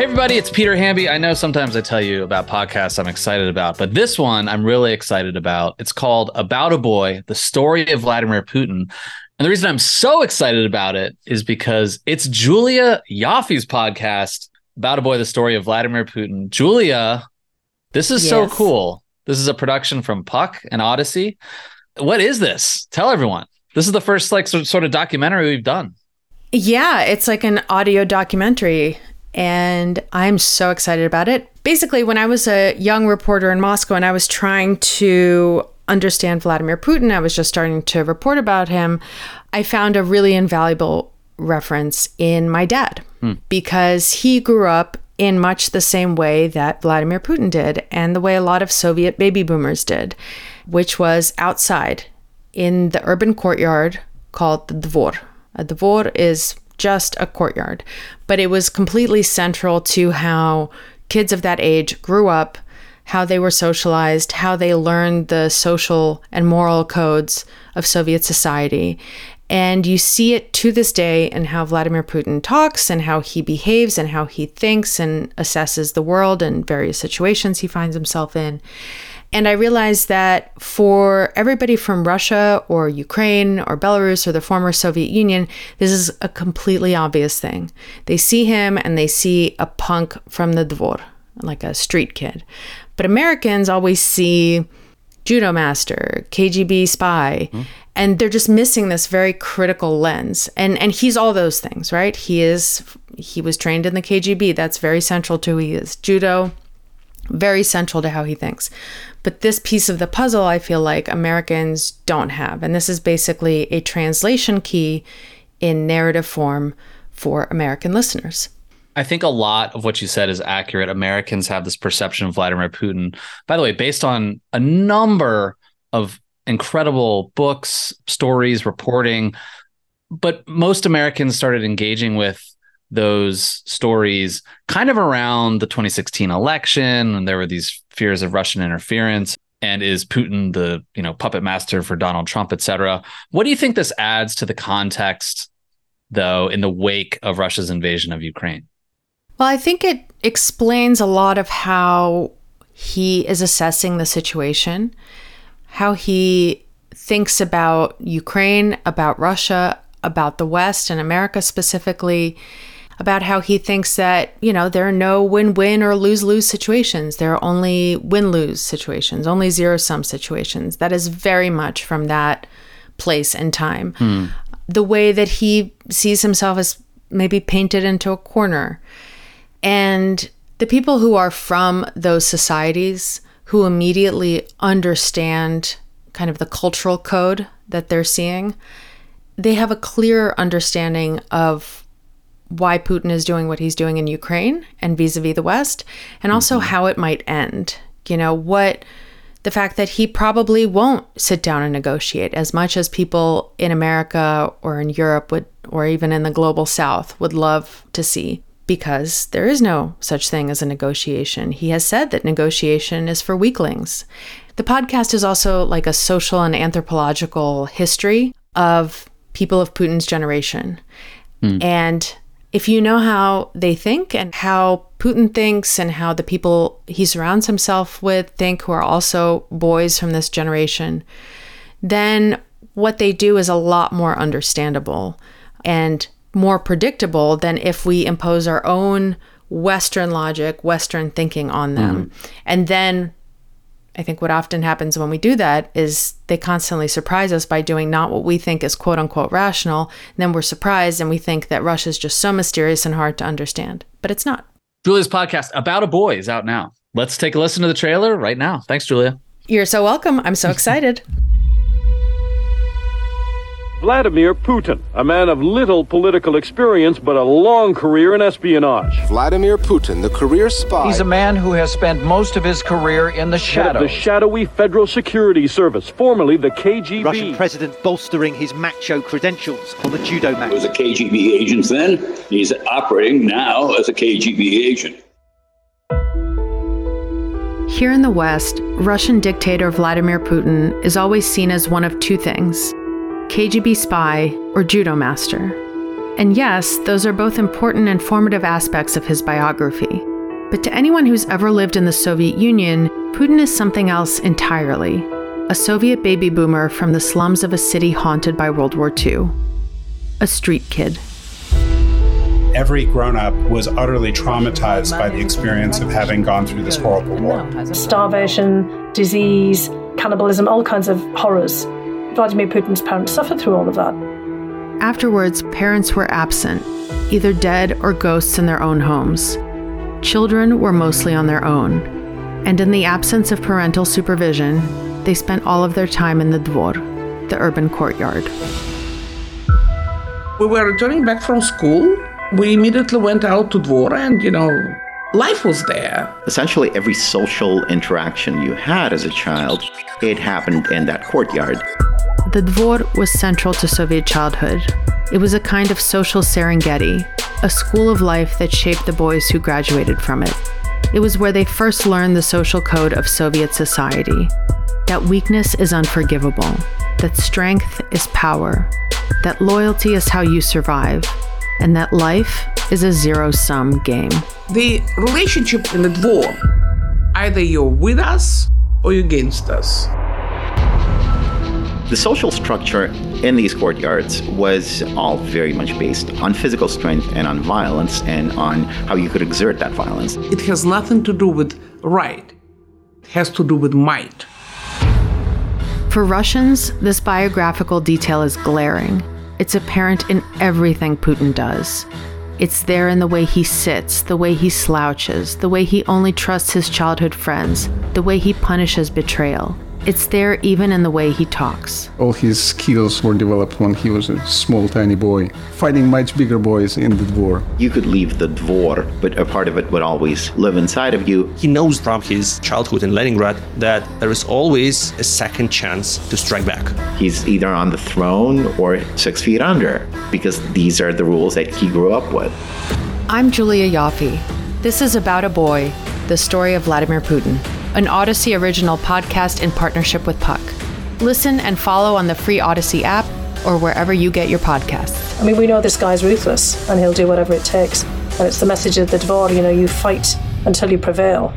Hey, everybody, it's Peter Hamby. I know sometimes I tell you about podcasts I'm excited about, but this one I'm really excited about. It's called About a Boy The Story of Vladimir Putin. And the reason I'm so excited about it is because it's Julia Ioffe's podcast, About a Boy The Story of Vladimir Putin. Julia, this is so cool. This is a production from Puck and Audacy. What is this? Tell everyone. This is the first like sort of documentary we've done. Yeah, it's like an audio documentary, and I'm so excited about it. Basically, when I was a young reporter in Moscow and I was trying to understand Vladimir Putin, I was just starting to report about him, I found a really invaluable reference in my dad hmm. because he grew up in much the same way that Vladimir Putin did and the way a lot of Soviet baby boomers did, which was outside in the urban courtyard called the Dvor. A Dvor is just a courtyard, but it was completely central to how kids of that age grew up, how they were socialized, how they learned the social and moral codes of Soviet society. And you see it to this day in how Vladimir Putin talks and how he behaves and how he thinks and assesses the world and various situations he finds himself in. And I realized that for everybody from Russia or Ukraine or Belarus or the former Soviet Union, this is a completely obvious thing. They see him and they see a punk from the Dvor, like a street kid. But Americans always see judo master, KGB spy, and they're just missing this very critical lens. And and he's all those things, right? He is he was trained in the KGB. That's very central to who he is. Judo, very central to how he thinks. But this piece of the puzzle, I feel like Americans don't have. And this is basically a translation key in narrative form for American listeners. I think a lot of what you said is accurate. Americans have this perception of Vladimir Putin, by the way, based on a number of incredible books, stories, reporting. But most Americans started engaging with those stories kind of around the 2016 election and there were these fears of Russian interference and is Putin the, you know, puppet master for Donald Trump, et cetera. What do you think this adds to the context though in the wake of Russia's invasion of Ukraine? Well, I think it explains a lot of how he is assessing the situation, how he thinks about Ukraine, about Russia, about the West and America specifically, about how he thinks that, you know, there are no win win or lose lose situations. There are only win lose situations, only zero sum situations. That is very much from that place and time. Hmm. The way that he sees himself as maybe painted into a corner. And the people who are from those societies who immediately understand kind of the cultural code that they're seeing, they have a clear understanding of why Putin is doing what he's doing in Ukraine and vis a vis the West, and also mm-hmm. how it might end. You know, what the fact that he probably won't sit down and negotiate as much as people in America or in Europe would, or even in the global South, would love to see because there is no such thing as a negotiation. He has said that negotiation is for weaklings. The podcast is also like a social and anthropological history of people of Putin's generation. Hmm. And if you know how they think and how Putin thinks and how the people he surrounds himself with think, who are also boys from this generation, then what they do is a lot more understandable and more predictable than if we impose our own Western logic, Western thinking on them. Mm-hmm. And then I think what often happens when we do that is they constantly surprise us by doing not what we think is quote unquote rational. And then we're surprised and we think that Russia's just so mysterious and hard to understand. But it's not. Julia's podcast about a boy is out now. Let's take a listen to the trailer right now. Thanks, Julia. You're so welcome. I'm so excited. Vladimir Putin, a man of little political experience but a long career in espionage. Vladimir Putin, the career spy. He's a man who has spent most of his career in the Head of the shadowy Federal Security Service, formerly the KGB. Russian president bolstering his macho credentials on the judo mat. was a KGB agent then. He's operating now as a KGB agent. Here in the West, Russian dictator Vladimir Putin is always seen as one of two things KGB spy or judo master. And yes, those are both important and formative aspects of his biography. But to anyone who's ever lived in the Soviet Union, Putin is something else entirely a Soviet baby boomer from the slums of a city haunted by World War II. A street kid. Every grown up was utterly traumatized by the experience of having gone through this horrible war. Starvation, disease, cannibalism, all kinds of horrors. Vladimir Putin's parents suffered through all of that. Afterwards, parents were absent, either dead or ghosts in their own homes. Children were mostly on their own, and in the absence of parental supervision, they spent all of their time in the dvor, the urban courtyard. We were returning back from school. We immediately went out to dvor, and you know, life was there. Essentially, every social interaction you had as a child, it happened in that courtyard. The dvor was central to Soviet childhood. It was a kind of social Serengeti, a school of life that shaped the boys who graduated from it. It was where they first learned the social code of Soviet society that weakness is unforgivable, that strength is power, that loyalty is how you survive, and that life is a zero sum game. The relationship in the dvor either you're with us or you're against us. The social structure in these courtyards was all very much based on physical strength and on violence and on how you could exert that violence. It has nothing to do with right, it has to do with might. For Russians, this biographical detail is glaring. It's apparent in everything Putin does. It's there in the way he sits, the way he slouches, the way he only trusts his childhood friends, the way he punishes betrayal. It's there even in the way he talks. All his skills were developed when he was a small, tiny boy, fighting much bigger boys in the dvor. You could leave the dvor, but a part of it would always live inside of you. He knows from his childhood in Leningrad that there is always a second chance to strike back. He's either on the throne or six feet under, because these are the rules that he grew up with. I'm Julia Ioffe. This is About a Boy, the story of Vladimir Putin an Audacy original podcast in partnership with Puck. Listen and follow on the free Audacy app or wherever you get your podcasts. I mean, we know this guy's ruthless and he'll do whatever it takes. And it's the message of the Dvor, you know, you fight until you prevail.